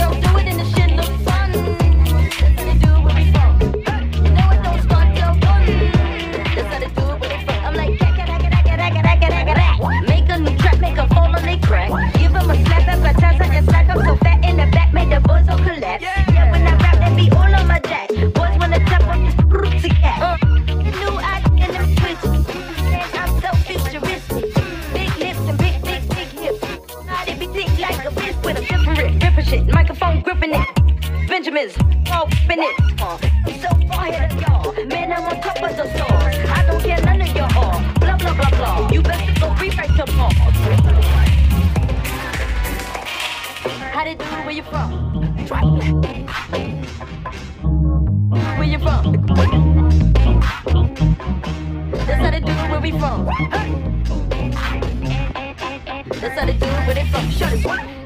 don't do it in the shit. ripping shit. Microphone gripping it. Benjamins, all it. So far ahead of y'all. Man, I'm on top of the stars. I don't care none of y'all. Blah, blah, blah, blah. You best go rewrite your ball. How they do where you from? Where you from? That's how they do where we from. That's how they do where they from. Shut it.